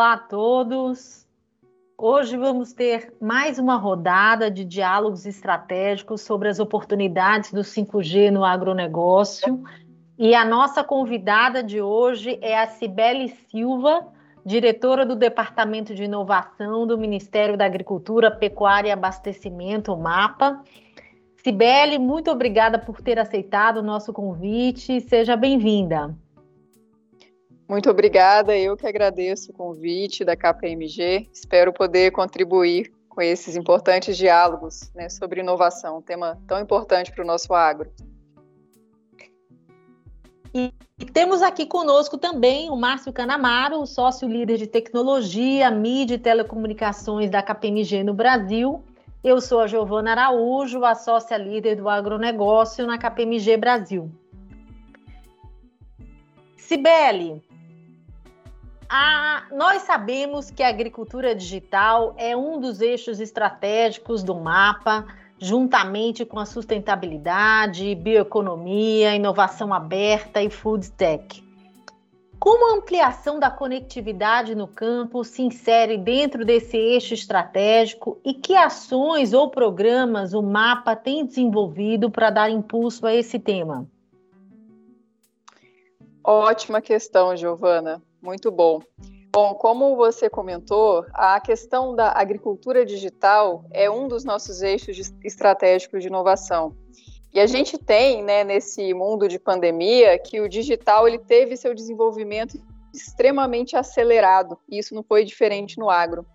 Olá a todos. Hoje vamos ter mais uma rodada de diálogos estratégicos sobre as oportunidades do 5G no agronegócio. E a nossa convidada de hoje é a Cibele Silva, diretora do Departamento de Inovação do Ministério da Agricultura, Pecuária e Abastecimento, MAPA. Cibele, muito obrigada por ter aceitado o nosso convite. Seja bem-vinda. Muito obrigada, eu que agradeço o convite da KPMG. Espero poder contribuir com esses importantes diálogos né, sobre inovação, um tema tão importante para o nosso agro. E, temos aqui conosco também o Márcio Canamaro, sócio líder de tecnologia, mídia e telecomunicações da KPMG no Brasil. Eu sou a Giovana Araújo, a sócia líder do agronegócio na KPMG Brasil. Cibele, a, nós sabemos que a agricultura digital é um dos eixos estratégicos do mapa, juntamente com a sustentabilidade, bioeconomia, inovação aberta e food tech. Como a ampliação da conectividade no campo se insere dentro desse eixo estratégico e que ações ou programas o mapa tem desenvolvido para dar impulso a esse tema? Ótima questão, Giovana. Muito bom. Bom, como você comentou, a questão da agricultura digital é um dos nossos eixos estratégicos de inovação. E a gente tem, né, nesse mundo de pandemia, que o digital ele teve seu desenvolvimento extremamente acelerado, e isso não foi diferente no agro.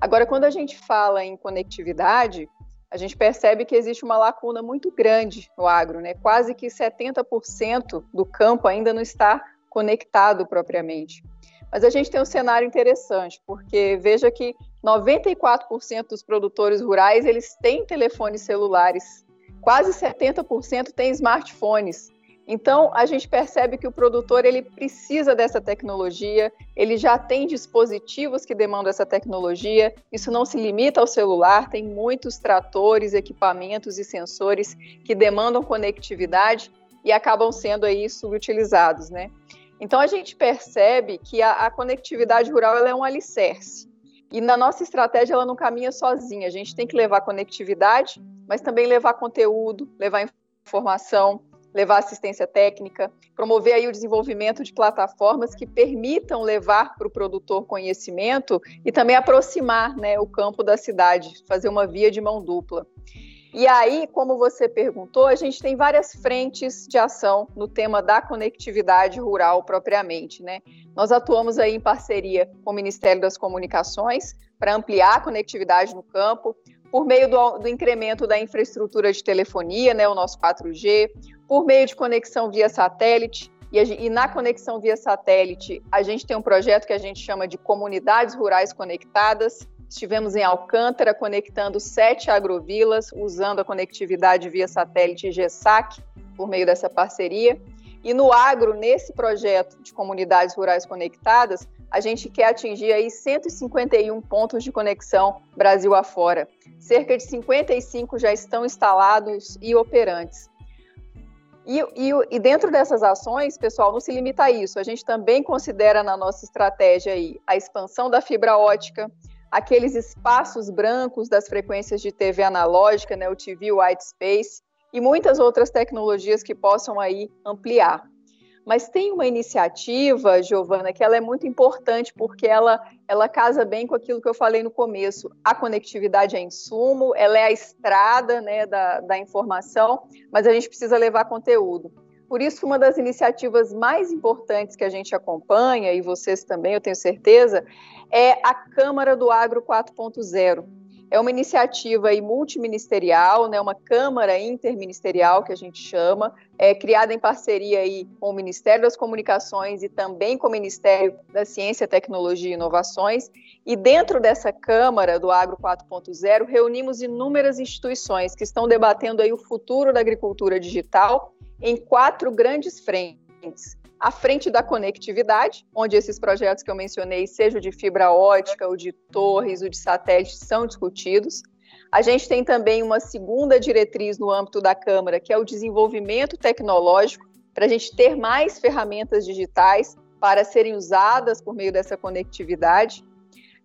Agora, quando a gente fala em conectividade, a gente percebe que existe uma lacuna muito grande no agro, né? Quase que 70% do campo ainda não está conectado propriamente. Mas a gente tem um cenário interessante, porque veja que 94% dos produtores rurais eles têm telefones celulares, quase 70% têm smartphones. Então a gente percebe que o produtor ele precisa dessa tecnologia, ele já tem dispositivos que demandam essa tecnologia. Isso não se limita ao celular, tem muitos tratores, equipamentos e sensores que demandam conectividade e acabam sendo aí subutilizados, né? Então a gente percebe que a, a conectividade rural é um alicerce. E na nossa estratégia ela não caminha sozinha. A gente tem que levar conectividade, mas também levar conteúdo, levar informação, levar assistência técnica, promover aí o desenvolvimento de plataformas que permitam levar para o produtor conhecimento e também aproximar né, o campo da cidade, fazer uma via de mão dupla. E aí, como você perguntou, a gente tem várias frentes de ação no tema da conectividade rural propriamente, né? Nós atuamos aí em parceria com o Ministério das Comunicações para ampliar a conectividade no campo, por meio do, do, incremento da infraestrutura de telefonia, né, o nosso 4G, por meio de conexão via satélite, e, e, na conexão via satélite, a gente tem um projeto que a gente chama de Comunidades Rurais Conectadas, Estivemos em Alcântara conectando sete agrovilas, usando a conectividade via satélite GESAC, por meio dessa parceria. E no agro, nesse projeto de comunidades rurais conectadas, a gente quer atingir aí 151 pontos de conexão Brasil afora. Cerca de 55 já estão instalados e operantes. E, e, e, dentro dessas ações, pessoal, não se limita a isso. A gente também considera na nossa estratégia aí a expansão da fibra ótica, aqueles espaços brancos das frequências de TV analógica, né, o TV White Space, e muitas outras tecnologias que possam aí ampliar. Mas tem uma iniciativa, Giovana, que ela é muito importante porque ela, ela casa bem com aquilo que eu falei no começo. A conectividade é insumo, ela é a estrada né, da, da informação, mas a gente precisa levar conteúdo. Por isso, uma das iniciativas mais importantes que a gente acompanha, e vocês também, eu tenho certeza, é a Câmara do Agro 4.0. É uma iniciativa aí multiministerial, né, uma Câmara interministerial que a gente chama, é, criada em parceria aí com o Ministério das Comunicações e também com o Ministério da Ciência, Tecnologia e Inovações. E dentro dessa Câmara do Agro 4.0, reunimos inúmeras instituições que estão debatendo aí o futuro da agricultura digital em quatro grandes frentes. A frente da conectividade, onde esses projetos que eu mencionei, seja de fibra ótica, o de torres, o de satélite, são discutidos. A gente tem também uma segunda diretriz no âmbito da Câmara, que é o desenvolvimento tecnológico, para a gente ter mais ferramentas digitais para serem usadas por meio dessa conectividade.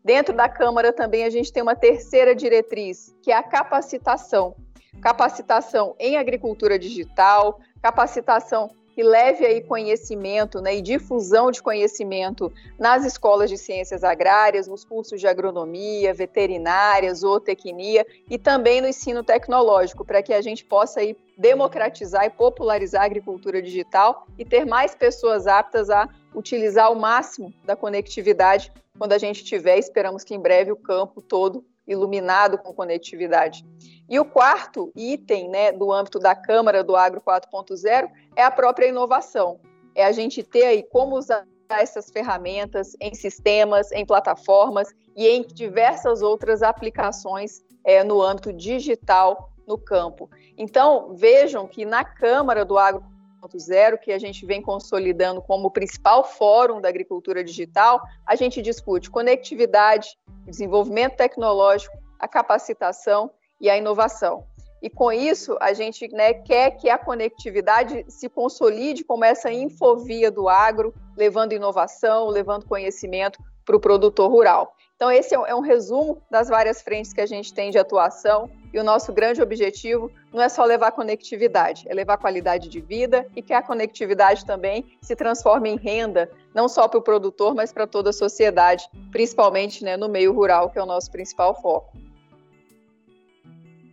Dentro da Câmara também a gente tem uma terceira diretriz, que é a capacitação. Capacitação em agricultura digital, capacitação que leve aí conhecimento né, e difusão de conhecimento nas escolas de ciências agrárias, nos cursos de agronomia, veterinária, zootecnia e também no ensino tecnológico, para que a gente possa aí democratizar e popularizar a agricultura digital e ter mais pessoas aptas a utilizar o máximo da conectividade quando a gente tiver, esperamos que em breve, o campo todo iluminado com conectividade. E o quarto item né, do âmbito da Câmara do Agro 4.0 é a própria inovação. É a gente ter aí como usar essas ferramentas em sistemas, em plataformas e em diversas outras aplicações é, no âmbito digital no campo. Então, vejam que na Câmara do Agro 4.0, que a gente vem consolidando como principal fórum da agricultura digital, a gente discute conectividade, desenvolvimento tecnológico, a capacitação e a inovação. E com isso, a gente né, quer que a conectividade se consolide como essa infovia do agro, levando inovação, levando conhecimento para o produtor rural. Então, esse é um resumo das várias frentes que a gente tem de atuação e o nosso grande objetivo não é só levar conectividade, é levar qualidade de vida e que a conectividade também se transforme em renda, não só para o produtor, mas para toda a sociedade, principalmente né, no meio rural, que é o nosso principal foco.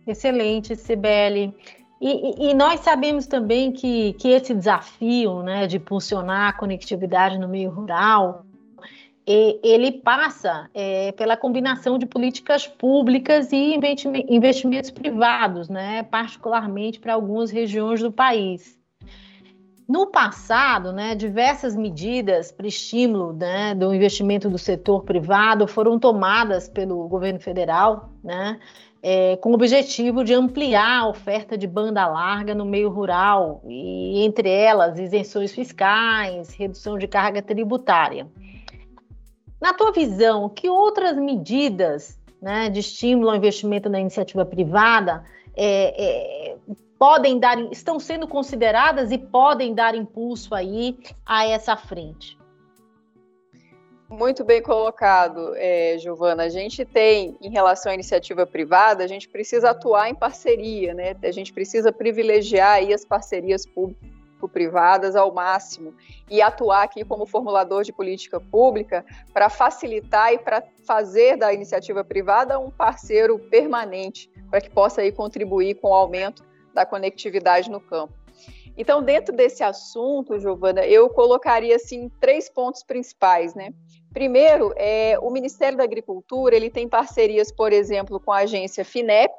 Excelente, Sibeli. E, e, nós sabemos também que, que esse desafio né, de impulsionar a conectividade no meio rural ele passa é, pela combinação de políticas públicas e investimentos privados, né, particularmente para algumas regiões do país. No passado, né, diversas medidas para estímulo né, do investimento do setor privado foram tomadas pelo governo federal, né, é, com o objetivo de ampliar a oferta de banda larga no meio rural, e entre elas isenções fiscais, redução de carga tributária. Na tua visão, que outras medidas né, de estímulo ao investimento na iniciativa privada é, é, podem dar, estão sendo consideradas e podem dar impulso aí a essa frente? Muito bem colocado, é, Giovana. A gente tem, em relação à iniciativa privada, a gente precisa atuar em parceria, né? A gente precisa privilegiar aí as parcerias público-privadas ao máximo e atuar aqui como formulador de política pública para facilitar e para fazer da iniciativa privada um parceiro permanente para que possa aí contribuir com o aumento da conectividade no campo. Então, dentro desse assunto, Giovana, eu colocaria assim três pontos principais, né? Primeiro, é, o Ministério da Agricultura ele tem parcerias, por exemplo, com a agência FINEP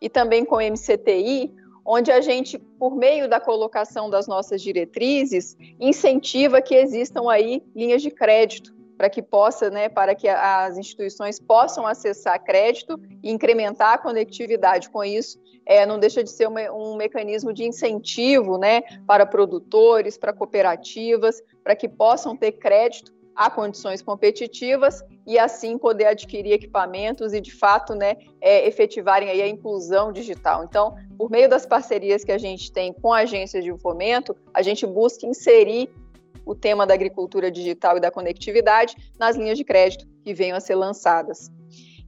e também com o MCTI, onde a gente, por meio da colocação das nossas diretrizes, incentiva que existam aí linhas de crédito para que possa, né, para que as instituições possam acessar crédito e incrementar a conectividade. Com isso, é, não deixa de ser um mecanismo de incentivo, né, para produtores, para cooperativas, para que possam ter crédito a condições competitivas e assim poder adquirir equipamentos e de fato, né, é, efetivarem aí a inclusão digital. Então, por meio das parcerias que a gente tem com agências de fomento, a gente busca inserir o tema da agricultura digital e da conectividade nas linhas de crédito que venham a ser lançadas.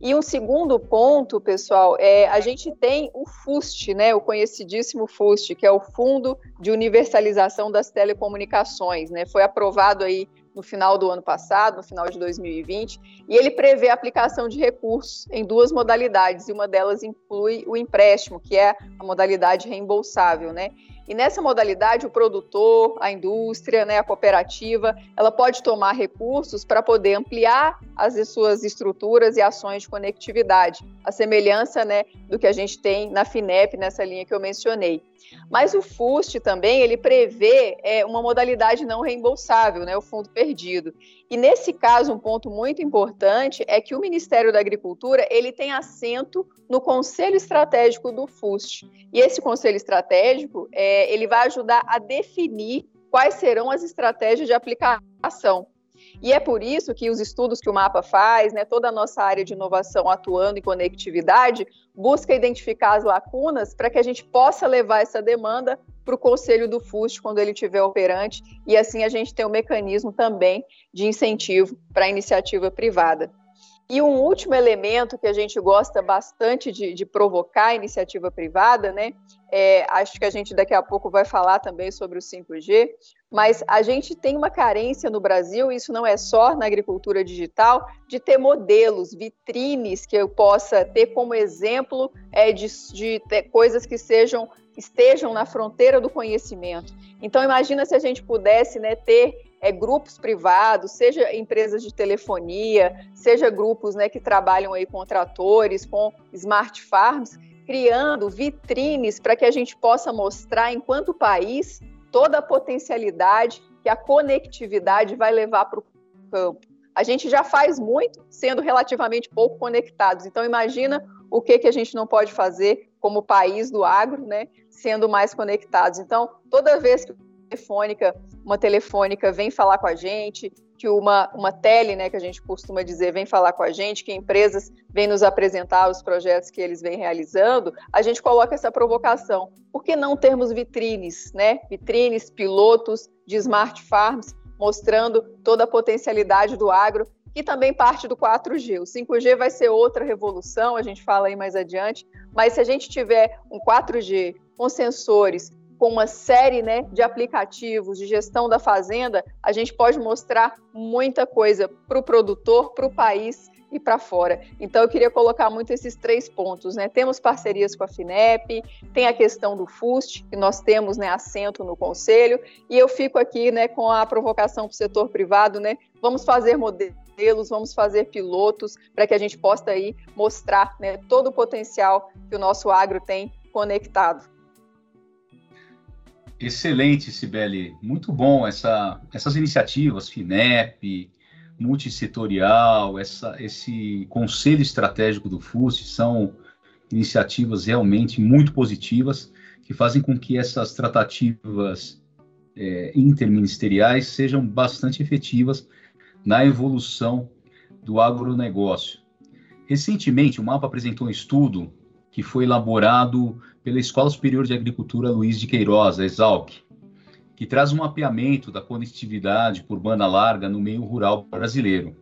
E um segundo ponto, pessoal, é a gente tem o FUST, né, o conhecidíssimo FUST, que é o Fundo de Universalização das Telecomunicações, né, foi aprovado aí no final do ano passado, no final de 2020, e ele prevê a aplicação de recursos em duas modalidades, e uma delas inclui o empréstimo, que é a modalidade reembolsável, né? E nessa modalidade, o produtor, a indústria, né, a cooperativa, ela pode tomar recursos para poder ampliar as suas estruturas e ações de conectividade, a semelhança né, do que a gente tem na FINEP, nessa linha que eu mencionei. Mas o FUST também, ele prevê é, uma modalidade não reembolsável, né, o fundo perdido. E nesse caso, um ponto muito importante é que o Ministério da Agricultura, ele tem assento no Conselho Estratégico do FUST. E esse Conselho Estratégico, é, ele vai ajudar a definir quais serão as estratégias de aplicação. E é por isso que os estudos que o MAPA faz, né, toda a nossa área de inovação atuando em conectividade, busca identificar as lacunas para que a gente possa levar essa demanda para o conselho do FUST quando ele estiver operante, e assim a gente tem um mecanismo também de incentivo para a iniciativa privada. E um último elemento que a gente gosta bastante de, de provocar a iniciativa privada, né? É, acho que a gente daqui a pouco vai falar também sobre o 5G, mas a gente tem uma carência no Brasil, isso não é só na agricultura digital, de ter modelos, vitrines que eu possa ter como exemplo é, de, de coisas que sejam estejam na fronteira do conhecimento. Então imagina se a gente pudesse né, ter é, grupos privados, seja empresas de telefonia, seja grupos né, que trabalham aí com tratores, com smart farms, criando vitrines para que a gente possa mostrar, enquanto país, toda a potencialidade que a conectividade vai levar para o campo. A gente já faz muito sendo relativamente pouco conectados. Então imagina o que, que a gente não pode fazer como país do agro, né, sendo mais conectados. Então, toda vez que telefônica, uma telefônica vem falar com a gente, que uma, uma tele, né, que a gente costuma dizer, vem falar com a gente, que empresas vêm nos apresentar os projetos que eles vêm realizando, a gente coloca essa provocação. Por que não termos vitrines, né? Vitrines, pilotos de smart farms, mostrando toda a potencialidade do agro, que também parte do 4G. O 5G vai ser outra revolução, a gente fala aí mais adiante, mas se a gente tiver um 4G com sensores com uma série né, de aplicativos de gestão da fazenda, a gente pode mostrar muita coisa para o produtor, para o país e para fora. Então eu queria colocar muito esses três pontos, né? Temos parcerias com a FINEP, tem a questão do FUST, que nós temos, né, assento no conselho, e eu fico aqui, né, com a provocação para o setor privado, né? Vamos fazer modelos, vamos fazer pilotos para que a gente possa aí mostrar, né, todo o potencial que o nosso agro tem conectado. Excelente, Sibeli. Muito bom essa, essas iniciativas, FINEP, multissetorial, essa, esse conselho estratégico do FUST são iniciativas realmente muito positivas que fazem com que essas tratativas é, interministeriais sejam bastante efetivas na evolução do agronegócio. Recentemente, o MAPA apresentou um estudo que foi elaborado pela Escola Superior de Agricultura Luiz de Queiroz, a ESALC, que traz um mapeamento da conectividade por banda larga no meio rural brasileiro.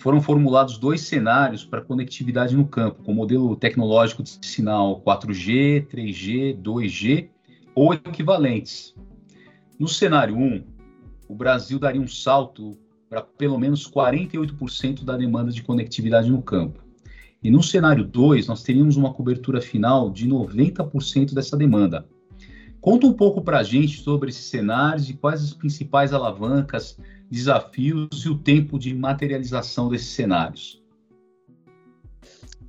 Foram formulados dois cenários para conectividade no campo, com modelo tecnológico de sinal 4G, 3G, 2G ou equivalentes. No cenário 1, o Brasil daria um salto para pelo menos 48% da demanda de conectividade no campo. E no cenário 2, nós teríamos uma cobertura final de 90% dessa demanda. Conta um pouco para a gente sobre esses cenários e quais as principais alavancas, desafios e o tempo de materialização desses cenários.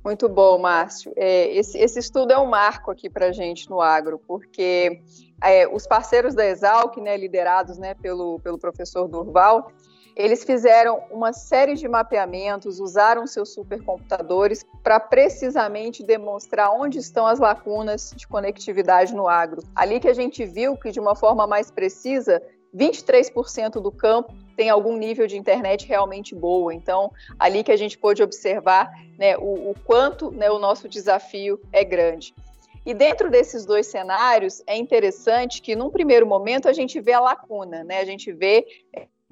Muito bom, Márcio. É, esse, esse, estudo é um marco aqui para a gente no agro, porque é, os parceiros da Exalc, né, liderados né, pelo, pelo professor Durval, eles fizeram uma série de mapeamentos, usaram seus supercomputadores para precisamente demonstrar onde estão as lacunas de conectividade no agro. Ali que a gente viu que, de uma forma mais precisa, 23% do campo tem algum nível de internet realmente boa. Então, ali que a gente pôde observar né, o, o quanto né, o nosso desafio é grande. E dentro desses dois cenários, é interessante que, num primeiro momento, a gente vê a lacuna, né? A gente vê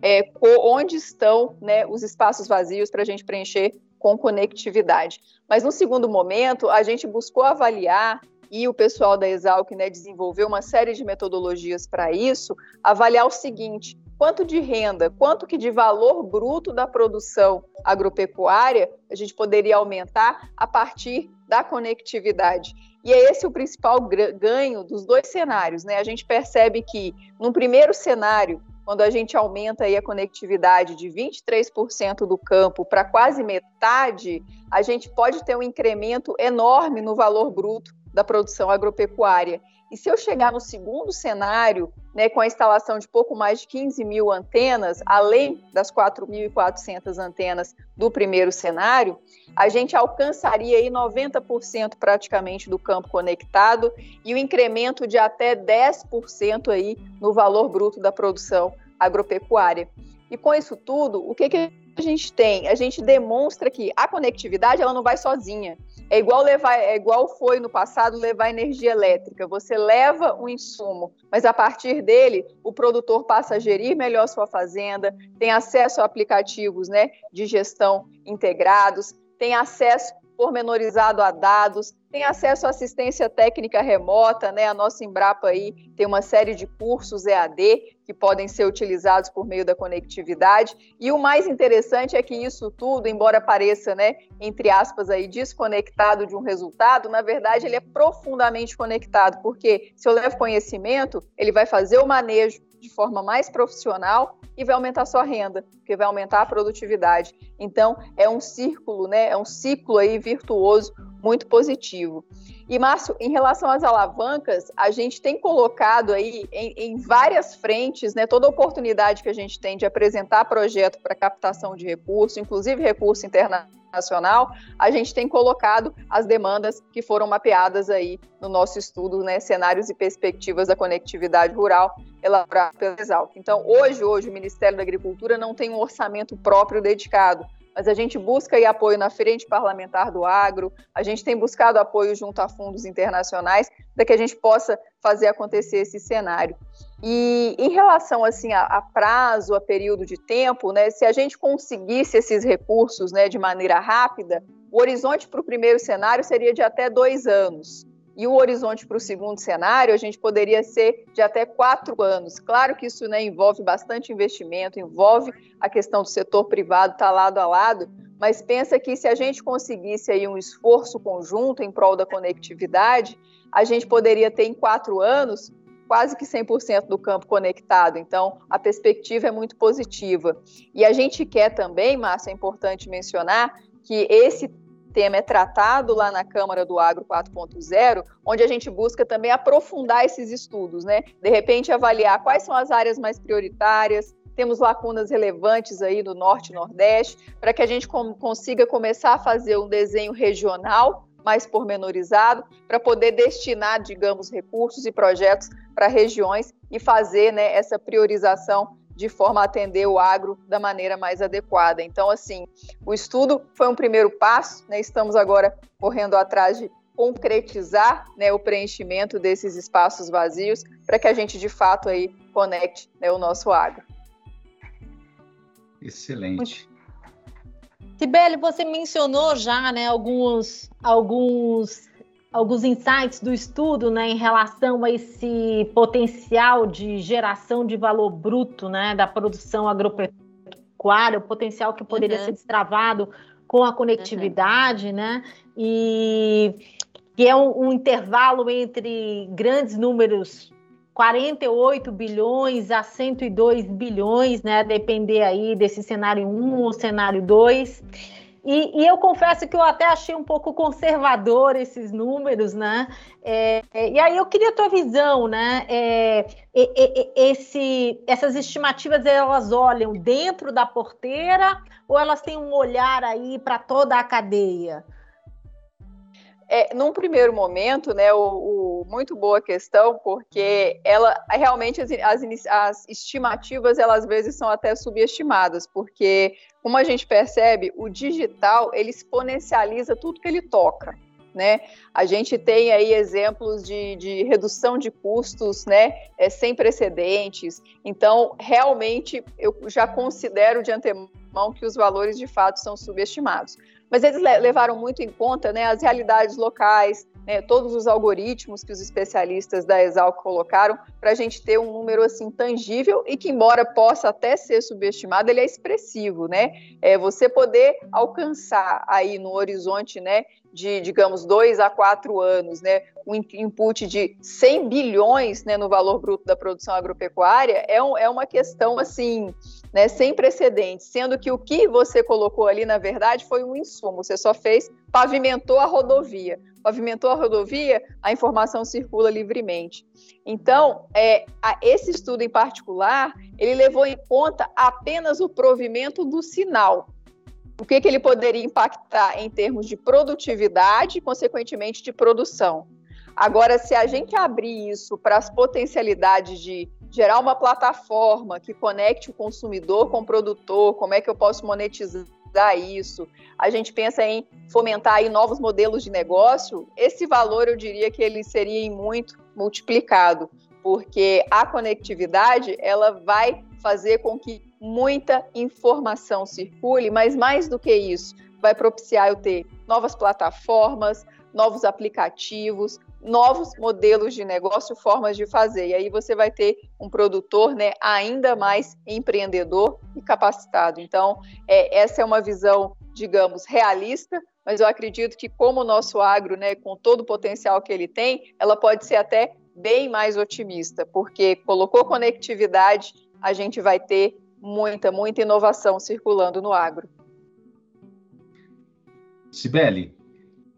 é, onde estão né, os espaços vazios para a gente preencher com conectividade. Mas no segundo momento, a gente buscou avaliar e o pessoal da Exalc né, desenvolveu uma série de metodologias para isso, avaliar o seguinte: quanto de renda, quanto que de valor bruto da produção agropecuária a gente poderia aumentar a partir da conectividade. E é esse o principal ganho dos dois cenários, né? A gente percebe que, no primeiro cenário, quando a gente aumenta aí a conectividade de 23% do campo para quase metade, a gente pode ter um incremento enorme no valor bruto da produção agropecuária. E se eu chegar no segundo cenário, né, com a instalação de pouco mais de 15 mil antenas, além das 4.400 antenas do primeiro cenário, a gente alcançaria aí 90% praticamente do campo conectado e o um incremento de até 10% aí no valor bruto da produção agropecuária. E com isso tudo, o que, que a gente tem? A gente demonstra que a conectividade ela não vai sozinha. É igual levar, é igual foi no passado levar energia elétrica. Você leva um insumo, mas a partir dele o produtor passa a gerir melhor sua fazenda, tem acesso a aplicativos, né, de gestão integrados, tem acesso pormenorizado a dados, tem acesso à assistência técnica remota, né? A nossa Embrapa aí tem uma série de cursos EAD que podem ser utilizados por meio da conectividade. E o mais interessante é que isso tudo, embora pareça, né, entre aspas aí desconectado de um resultado, na verdade ele é profundamente conectado, porque se eu levo conhecimento, ele vai fazer o manejo de forma mais profissional e vai aumentar sua renda, porque vai aumentar a produtividade. Então, é um círculo, né? É um ciclo aí virtuoso muito positivo. E, Márcio, em relação às alavancas, a gente tem colocado aí em, em várias frentes, né, toda oportunidade que a gente tem de apresentar projeto para captação de recurso, inclusive recurso internacional, a gente tem colocado as demandas que foram mapeadas aí no nosso estudo, né, cenários e perspectivas da conectividade rural elaborado pela Exalc. Então, hoje, hoje, o Ministério da Agricultura não tem um orçamento próprio dedicado, mas a gente busca apoio na frente parlamentar do agro, a gente tem buscado apoio junto a fundos internacionais para que a gente possa fazer acontecer esse cenário. E em relação assim a, a, prazo, a período de tempo, né, se a gente conseguisse esses recursos né, de maneira rápida, o horizonte para o primeiro cenário seria de até dois anos. E o horizonte para o segundo cenário, a gente poderia ser de até quatro anos. Claro que isso né, envolve bastante investimento, envolve a questão do setor privado estar tá lado a lado, mas pensa que se a gente conseguisse aí um esforço conjunto em prol da conectividade, a gente poderia ter em quatro anos quase que 100% do campo conectado. Então, a perspectiva é muito positiva. E a gente quer também, Márcia, é importante mencionar que esse tema é tratado lá na Câmara do Agro 4.0, onde a gente busca também aprofundar esses estudos, né? De repente avaliar quais são as áreas mais prioritárias, temos lacunas relevantes aí do norte e nordeste, para que a gente consiga começar a fazer um desenho regional mais pormenorizado, para poder destinar, digamos, recursos e projetos para regiões e fazer né, essa priorização de forma a atender o agro da maneira mais adequada. Então, assim, o estudo foi um primeiro passo, né? estamos agora correndo atrás de concretizar né, o preenchimento desses espaços vazios para que a gente, de fato, aí conecte né, o nosso agro. Excelente. Sibeli, você mencionou já né, alguns, alguns alguns insights do estudo né, em relação a esse potencial de geração de valor bruto né, da produção agropecuária, o potencial que poderia uhum. ser destravado com a conectividade, uhum. né? E que é um, um, intervalo entre grandes números, 48 bilhões a 102 bilhões, né? Depender aí desse cenário 1 ou cenário 2. E, e, eu confesso que eu até achei um pouco conservador esses números, né? É, e aí eu queria a tua visão, né? É, esse, essas estimativas elas olham dentro da porteira ou elas têm um olhar aí para toda a cadeia? É, num primeiro momento, né, o, o, muito boa questão, porque ela realmente as, as, as, estimativas elas às vezes são até subestimadas, porque como a gente percebe, o digital ele exponencializa tudo que ele toca. Né? A gente tem aí exemplos de, de redução de custos, né, é, sem precedentes. Então, realmente, eu já considero de antemão que os valores de fato são subestimados mas eles levaram muito em conta né, as realidades locais, né, todos os algoritmos que os especialistas da Exalc colocaram para a gente ter um número assim tangível e que, embora possa até ser subestimado, ele é expressivo, né? É você poder alcançar aí no horizonte, né, de, digamos, dois a quatro anos, né, um input de 100 bilhões né, no valor bruto da produção agropecuária é, um, é uma questão, assim, né, sem precedentes, sendo que o que você colocou ali, na verdade, foi um insumo, você só fez, pavimentou a rodovia. Pavimentou a rodovia, a informação circula livremente. Então, é, a, esse estudo em particular, ele levou em conta apenas o provimento do sinal, o que, que ele poderia impactar em termos de produtividade e, consequentemente, de produção. Agora, se a gente abrir isso para as potencialidades de, gerar uma plataforma que conecte o consumidor com o produtor, como é que eu posso monetizar isso, a gente pensa em fomentar aí novos modelos de negócio, esse valor eu diria que ele seria em muito multiplicado, porque a conectividade ela vai fazer com que muita informação circule, mas mais do que isso, vai propiciar eu ter novas plataformas, novos aplicativos, novos modelos de negócio, formas de fazer. E aí você vai ter um produtor né, ainda mais empreendedor e capacitado. Então, é, essa é uma visão, digamos, realista, mas eu acredito que como o nosso agro, né, com todo o potencial que ele tem, ela pode ser até bem mais otimista, porque colocou conectividade, a gente vai ter muita, muita inovação circulando no agro. Sibeli,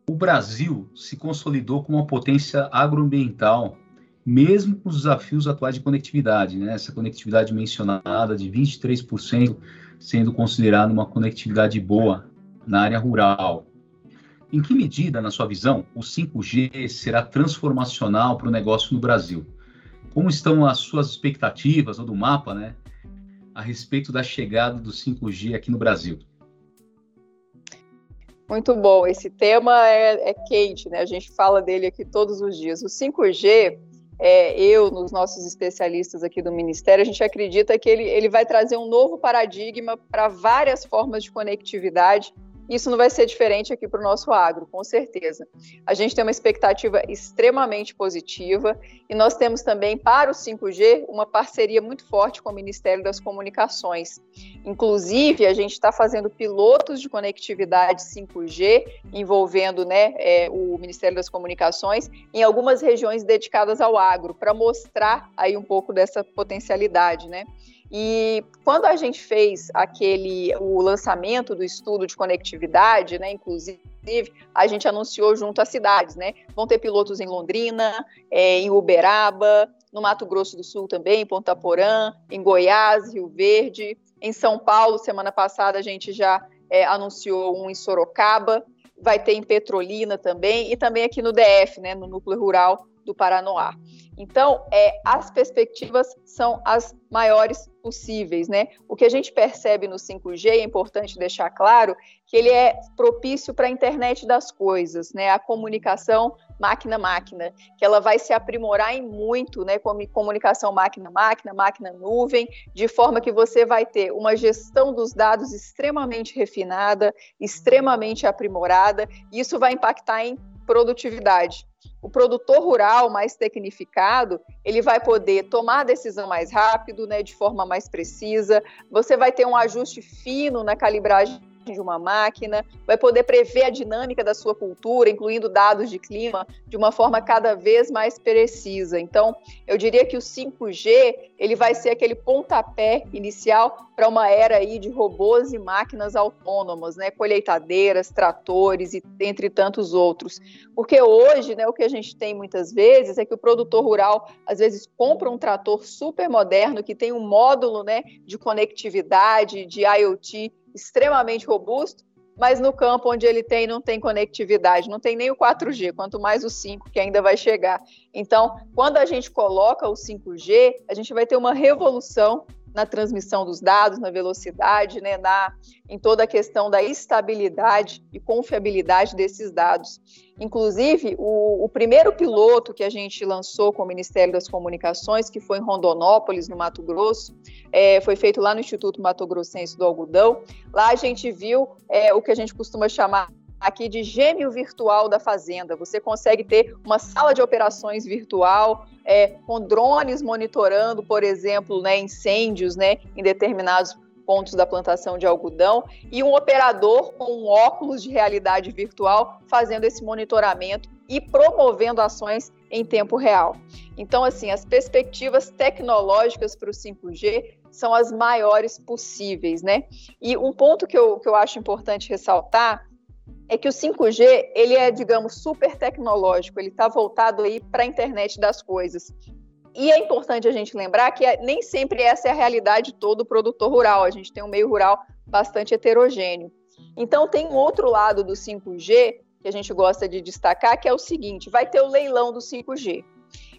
o Brasil se consolidou como uma potência agroambiental, mesmo com os desafios atuais de conectividade, né? essa conectividade mencionada de 23% sendo considerada uma conectividade boa na área rural. Em que medida, na sua visão, o 5G será transformacional para o negócio no Brasil? Como estão as suas expectativas, ou do mapa, né, a respeito da chegada do 5G aqui no Brasil? Muito bom. Esse tema é, é, quente, né? A gente fala dele aqui todos os dias. O 5G, é, eu, nos nossos especialistas aqui do Ministério, a gente acredita que ele, ele vai trazer um novo paradigma para várias formas de conectividade isso não vai ser diferente aqui para o nosso agro, com certeza. A gente tem uma expectativa extremamente positiva e nós temos também para o 5G uma parceria muito forte com o Ministério das Comunicações. Inclusive, a gente está fazendo pilotos de conectividade 5G envolvendo né, é, o Ministério das Comunicações em algumas regiões dedicadas ao agro, para mostrar aí um pouco dessa potencialidade, né? E quando a gente fez aquele o lançamento do estudo de conectividade, né, inclusive a gente anunciou junto às cidades, né? Vão ter pilotos em Londrina, é, em Uberaba, no Mato Grosso do Sul também, em Ponta Porã, em Goiás, Rio Verde, em São Paulo. Semana passada a gente já é, anunciou um em Sorocaba, vai ter em Petrolina também e também aqui no DF, né, no núcleo rural do Paranoá. Então, é, as perspectivas são as maiores possíveis, né? O que a gente percebe no 5G, é importante deixar claro, que ele é propício para a internet das coisas, né? A comunicação máquina-máquina, que ela vai se aprimorar em muito, né? Como comunicação máquina-máquina, máquina-nuvem, de forma que você vai ter uma gestão dos dados extremamente refinada, extremamente aprimorada, e isso vai impactar em produtividade o produtor rural mais tecnificado, ele vai poder tomar a decisão mais rápido, né, de forma mais precisa. Você vai ter um ajuste fino na calibragem de uma máquina, vai poder prever a dinâmica da sua cultura, incluindo dados de clima, de uma forma cada vez mais precisa. Então, eu diria que o 5G ele vai ser aquele pontapé inicial para uma era aí de robôs e máquinas autônomas, né, colheitadeiras, tratores e entre tantos outros. Porque hoje, né, o que a gente tem muitas vezes é que o produtor rural às vezes compra um trator super moderno que tem um módulo, né, de conectividade, de IoT extremamente robusto, mas no campo onde ele tem não tem conectividade, não tem nem o 4G, quanto mais o 5 que ainda vai chegar. Então, quando a gente coloca o 5G, a gente vai ter uma revolução na transmissão dos dados, na velocidade, né, na, em toda a questão da estabilidade e confiabilidade desses dados. Inclusive, o, o, primeiro piloto que a gente lançou com o Ministério das Comunicações, que foi em Rondonópolis, no Mato Grosso, é, foi feito lá no Instituto Mato Grossense do Algodão. Lá a gente viu é, o que a gente costuma chamar aqui de gêmeo virtual da fazenda. Você consegue ter uma sala de operações virtual é, com drones monitorando, por exemplo, né, incêndios né, em determinados pontos da plantação de algodão e um operador com um óculos de realidade virtual fazendo esse monitoramento e promovendo ações em tempo real. Então, assim, as perspectivas tecnológicas para o 5G são as maiores possíveis, né? E um ponto que eu, que eu acho importante ressaltar é que o 5G ele é, digamos, super tecnológico, ele está voltado aí para a internet das coisas. E é importante a gente lembrar que é, nem sempre essa é a realidade todo produtor rural. A gente tem um meio rural bastante heterogêneo. Então tem um outro lado do 5G que a gente gosta de destacar, que é o seguinte: vai ter o leilão do 5G.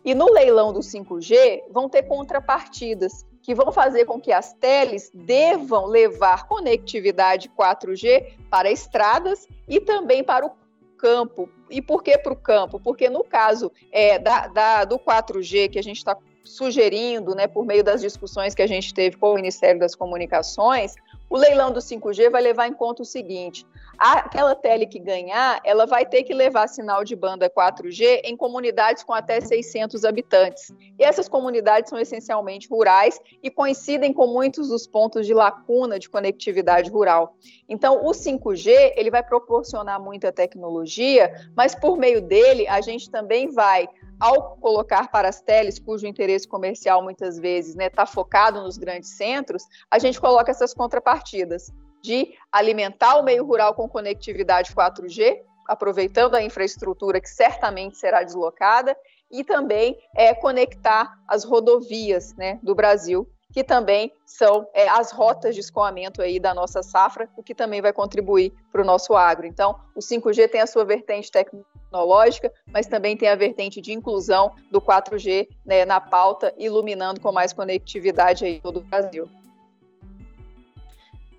E no leilão do 5G vão ter contrapartidas que vão fazer com que as teles devam levar conectividade 4G para estradas e também para o campo. E por que para o campo? Porque no caso é, da, da, do 4G que a gente está sugerindo, né, por meio das discussões que a gente teve com o Ministério das Comunicações, o leilão do 5G vai levar em conta o seguinte: aquela tele que ganhar, ela vai ter que levar sinal de banda 4G em comunidades com até 600 habitantes. E essas comunidades são essencialmente rurais e coincidem com muitos dos pontos de lacuna de conectividade rural. Então, o 5G, ele vai proporcionar muita tecnologia, mas por meio dele, a gente também vai ao colocar para as teles, cujo interesse comercial muitas vezes está né, tá focado nos grandes centros, a gente coloca essas contrapartidas de alimentar o meio rural com conectividade 4G, aproveitando a infraestrutura que certamente será deslocada, e também é, conectar as rodovias né, do Brasil, que também são é, as rotas de escoamento aí da nossa safra, o que também vai contribuir para o nosso agro. Então, o 5G tem a sua vertente tecnológica, mas também tem a vertente de inclusão do 4G né, na pauta, iluminando com mais conectividade aí todo o Brasil.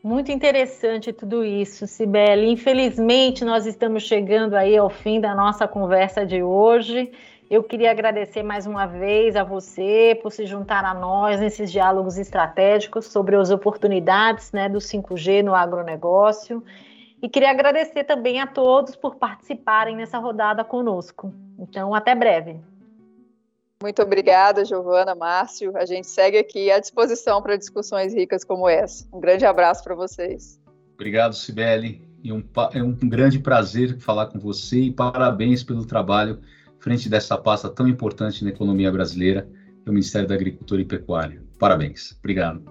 Muito interessante tudo isso, Sibeli. Infelizmente, nós estamos chegando aí ao fim da nossa conversa de hoje. Eu queria agradecer mais uma vez a você por se juntar a nós nesses diálogos estratégicos sobre as oportunidades né, do 5G no agronegócio. E queria agradecer também a todos por participarem nessa rodada conosco. Então, até breve. Muito obrigada, Giovana, Márcio. A gente segue aqui à disposição para discussões ricas como essa. Um grande abraço para vocês. Obrigado, Sibeli. E um, é um grande prazer falar com você e parabéns pelo trabalho frente dessa pasta tão importante na economia brasileira, que é o Ministério da Agricultura e Pecuária. Parabéns. Obrigado.